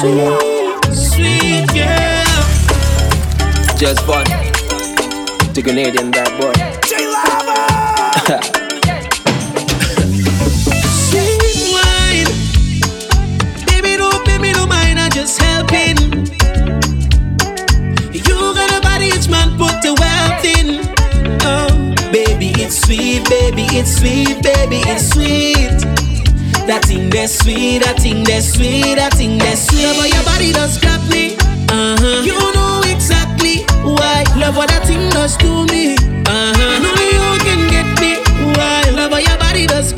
Sweet, Sweet girl. Just fun. The Canadian bad boy. J Sweet wine. Baby, don't, mind. I'm just helping. You got a body, each man put the wealth in. Oh, baby, it's sweet, baby, it's sweet, baby, it's sweet. That thing that's sweet, that thing that's sweet, that thing that's sweet. But your body does grab me. Uh-huh. You know exactly why. Love what that thing does to me. Uh-huh. And only you can get me. Why? Love what your body does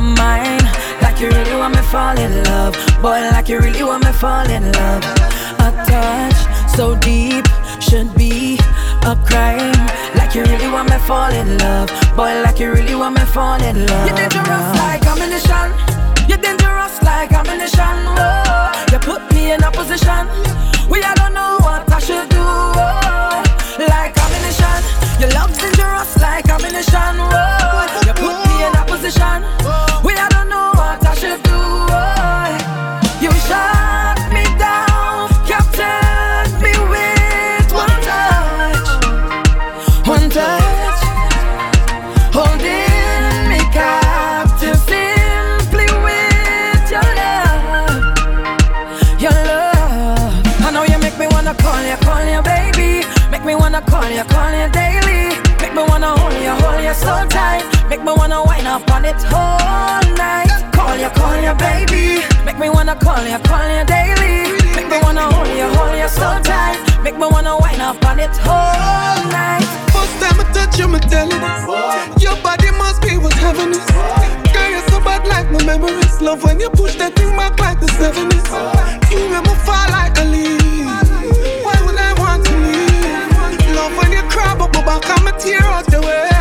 my mind. Like you really want me fall in love. Boy, like you really want me fall in love. A touch so deep should be a crime. Like you really want me fall in love. Boy, like you really want me fall in love. You're dangerous like ammunition. You're dangerous like ammunition. Whoa. You put me in a position where I don't know what I should do. Whoa. Like ammunition. Your love's dangerous like ammunition. Whoa. You put me in a position. Whoa. wanna call you, call you daily. Make me wanna hold you, hold you so tight. Make me wanna wind up on it whole night. Call you, call you, baby. Make me wanna call you, call you daily. Make me wanna hold you, hold you so tight. Make me wanna wind up on it whole night. First time I touch you, me tell it. Your body must be what's heaven is. Girl, you're so bad like my memories. Love when you push that thing back like the 70s. You make me fall like a leaf. go back and me tear out the way.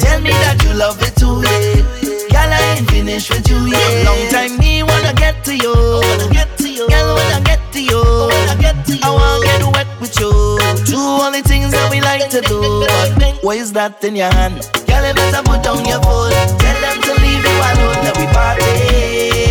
Tell me that you love me too, yeah. Girl, I ain't finished with you, yeah. Long time me wanna get to you. Wanna get to you. Girl, when I get to you, when I get to you, I wanna get wet with you. Two only things that we like to do. But what is that in your hand? Girl, you better put down your phone. Tell them to leave you alone. Let we party.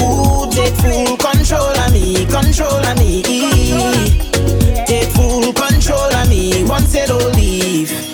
Ooh, take full control of me, control of me. Take full control of me. Once it all leave.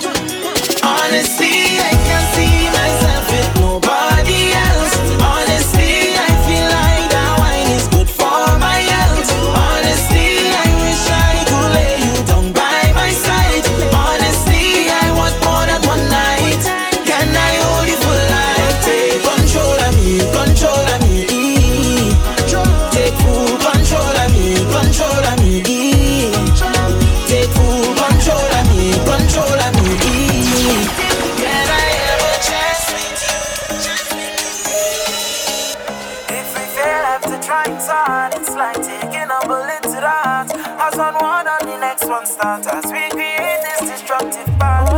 On the next one start, as we create this destructive path.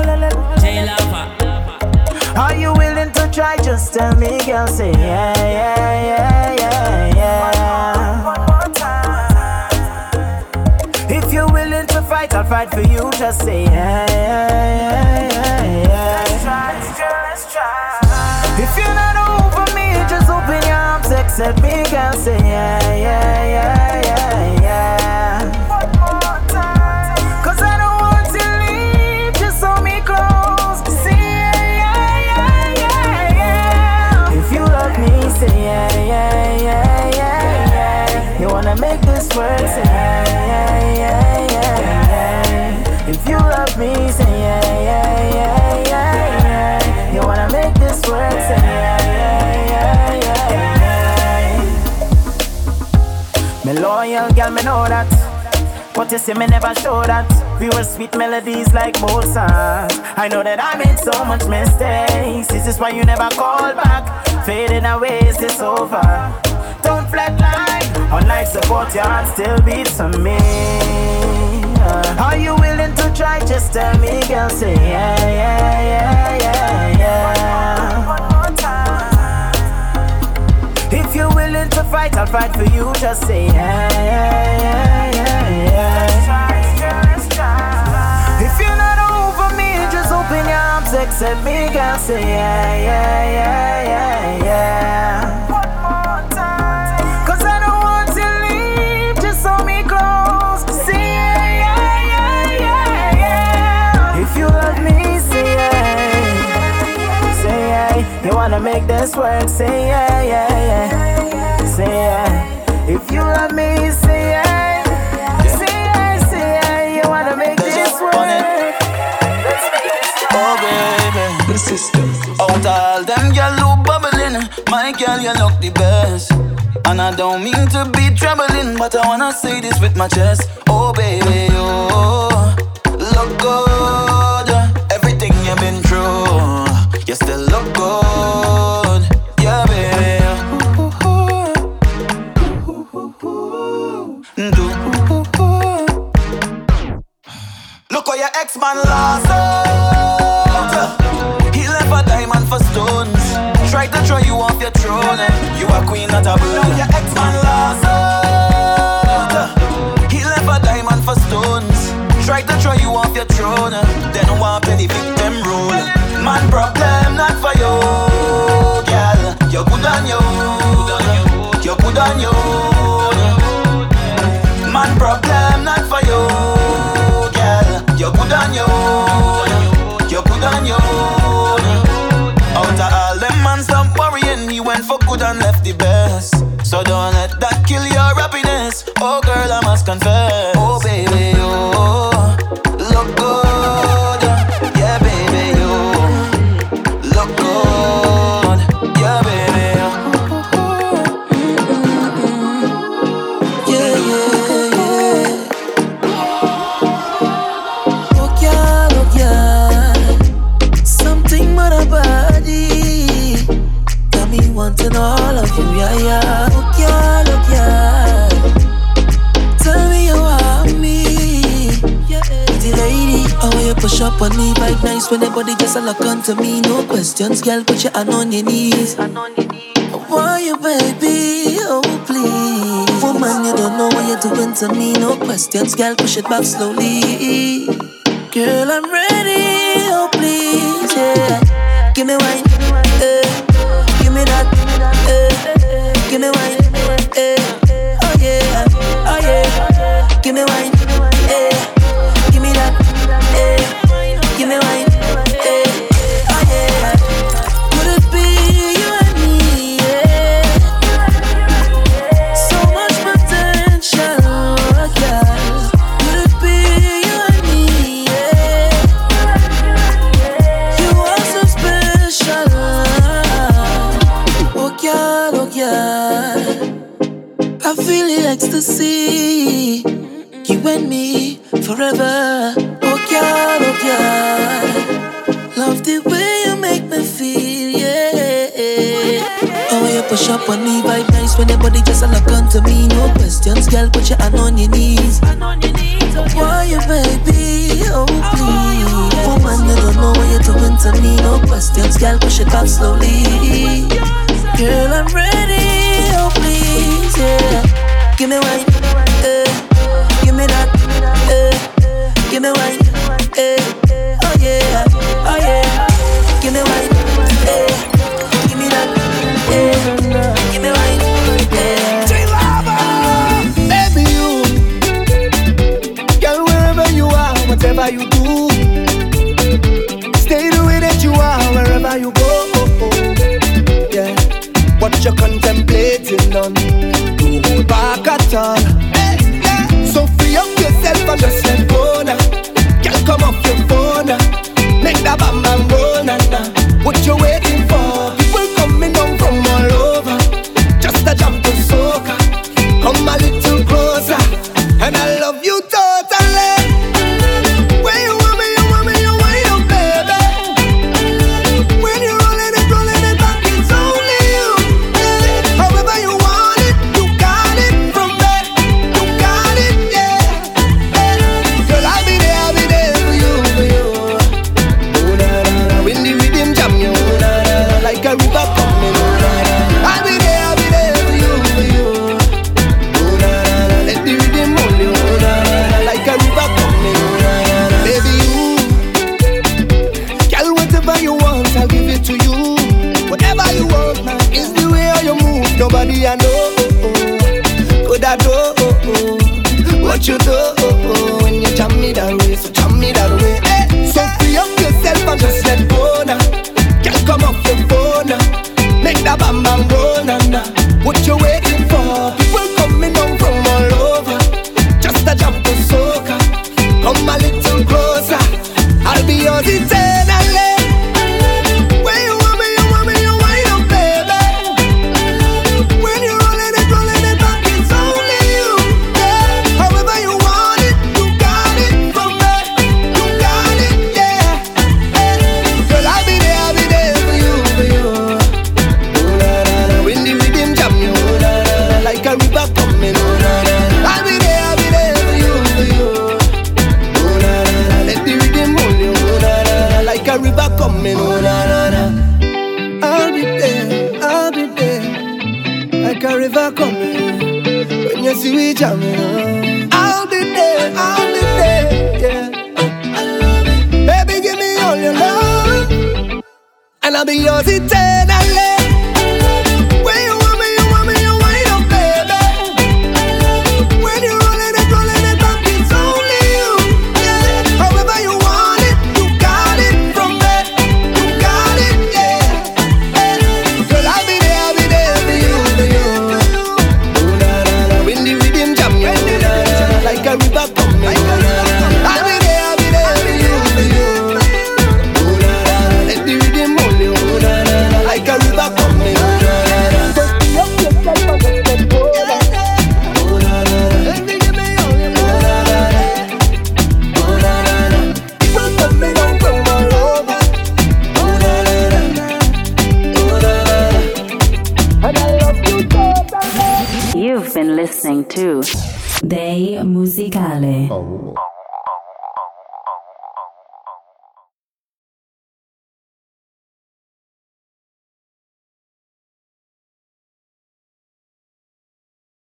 Are you willing to try? Just tell me, girl. Say yeah, yeah, yeah, yeah, yeah. One more time. If you're willing to fight, I'll fight for you. Just say yeah, yeah, yeah, yeah, yeah. Just try, just try. If you're not over me, just open your arms, accept me, girl. Say yeah, yeah, yeah, yeah, yeah. This work, say yeah, yeah, yeah, yeah, yeah. If you love me, say yeah, yeah, yeah, yeah, yeah. You wanna make this work, say yeah, yeah, yeah, yeah, yeah. Me loyal girl, me know that. But you see me never show that We were sweet melodies like Mozart I know that I made so much mistakes This is why you never call back Fading away, is this over? Don't flatline Unlike support, your heart still beats for me Are you willing to try? Just tell me, girl Say yeah, yeah, yeah, yeah, yeah if you're willing to fight, I'll fight for you. Just say yeah, yeah, yeah, yeah, yeah. If you're not over me, just open your arms, accept me, girl. Say yeah, yeah, this work? Say yeah, yeah, yeah. Say yeah. If you love me, say yeah. Say yeah, say yeah. You wanna make this work? Oh baby, The system. out all them girl who bubbling, my girl you look the best. And I don't mean to be troubling, but I wanna say this with my chest. Oh baby, oh, look good. Everything you've been through, you still look good. Do. Look how your ex-man lost out. He left a diamond for stones. Tried to throw you off your throne. You a queen, not a bull. Your ex-man lost to me, no questions, girl. Put your hand on your knees. I want you, baby, oh please. Woman, you don't know what you're doing to me, no questions, girl. Push it back slowly. Girl, I'm ready. push up on me, vibe nice when your body just a lock onto me. No questions, girl, put your hand on your knees. On oh, oh, Why you, baby? Oh, please. Woman, you don't know what you're doing to me. No questions, girl, push it back slowly. Girl, I'm ready. Oh, please, yeah. Give me wine, uh, give me that, uh, give me wine. you're contemplating on. Don't go back at all. Hey, yeah. So free up yourself and just let go now. Girl, come off your phone now. Make that bam bam go now. What you waiting?